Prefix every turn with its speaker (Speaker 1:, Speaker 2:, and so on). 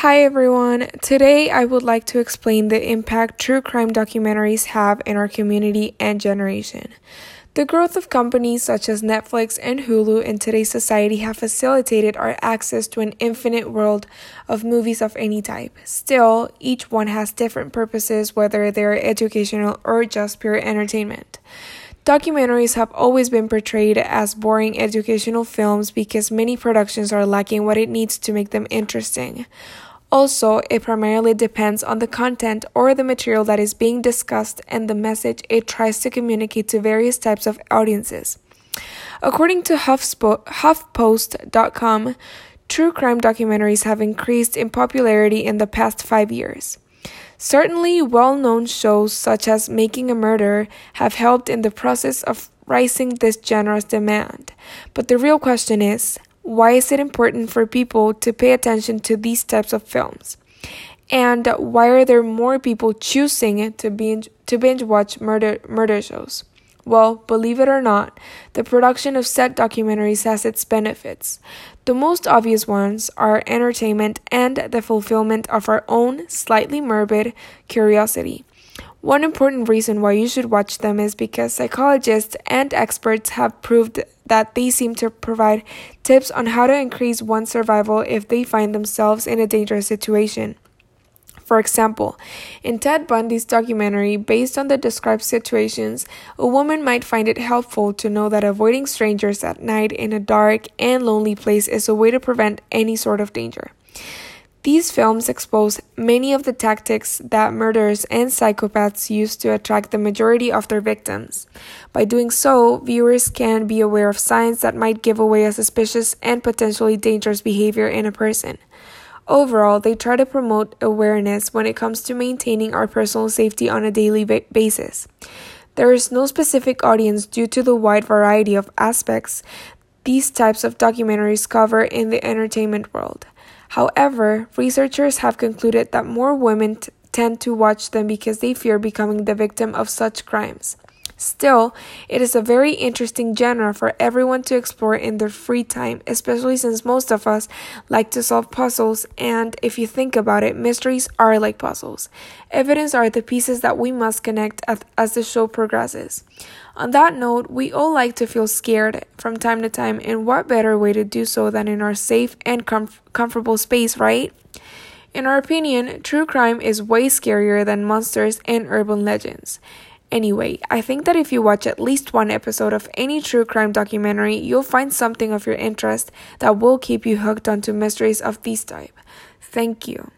Speaker 1: Hi everyone. Today I would like to explain the impact true crime documentaries have in our community and generation. The growth of companies such as Netflix and Hulu in today's society have facilitated our access to an infinite world of movies of any type. Still, each one has different purposes, whether they're educational or just pure entertainment. Documentaries have always been portrayed as boring educational films because many productions are lacking what it needs to make them interesting. Also, it primarily depends on the content or the material that is being discussed and the message it tries to communicate to various types of audiences. According to HuffPo- HuffPost.com, true crime documentaries have increased in popularity in the past five years. Certainly, well known shows such as Making a Murder have helped in the process of rising this genre's demand. But the real question is why is it important for people to pay attention to these types of films? And why are there more people choosing to binge to binge watch murder murder shows? Well, believe it or not, the production of set documentaries has its benefits. The most obvious ones are entertainment and the fulfillment of our own slightly morbid curiosity. One important reason why you should watch them is because psychologists and experts have proved that they seem to provide tips on how to increase one's survival if they find themselves in a dangerous situation. For example, in Ted Bundy's documentary, based on the described situations, a woman might find it helpful to know that avoiding strangers at night in a dark and lonely place is a way to prevent any sort of danger. These films expose many of the tactics that murderers and psychopaths use to attract the majority of their victims. By doing so, viewers can be aware of signs that might give away a suspicious and potentially dangerous behavior in a person. Overall, they try to promote awareness when it comes to maintaining our personal safety on a daily ba- basis. There is no specific audience due to the wide variety of aspects these types of documentaries cover in the entertainment world. However, researchers have concluded that more women t- tend to watch them because they fear becoming the victim of such crimes. Still, it is a very interesting genre for everyone to explore in their free time, especially since most of us like to solve puzzles, and if you think about it, mysteries are like puzzles. Evidence are the pieces that we must connect as, the show progresses. On that note, we all like to feel scared from time to time, and what better way to do so than in our safe and comf- comfortable space, right? In our opinion, true crime is way scarier than monsters and urban legends. Anyway, I think that if you watch at least one episode of any true crime documentary, you'll find something of your interest that will keep you hooked onto mysteries of this type. Thank you.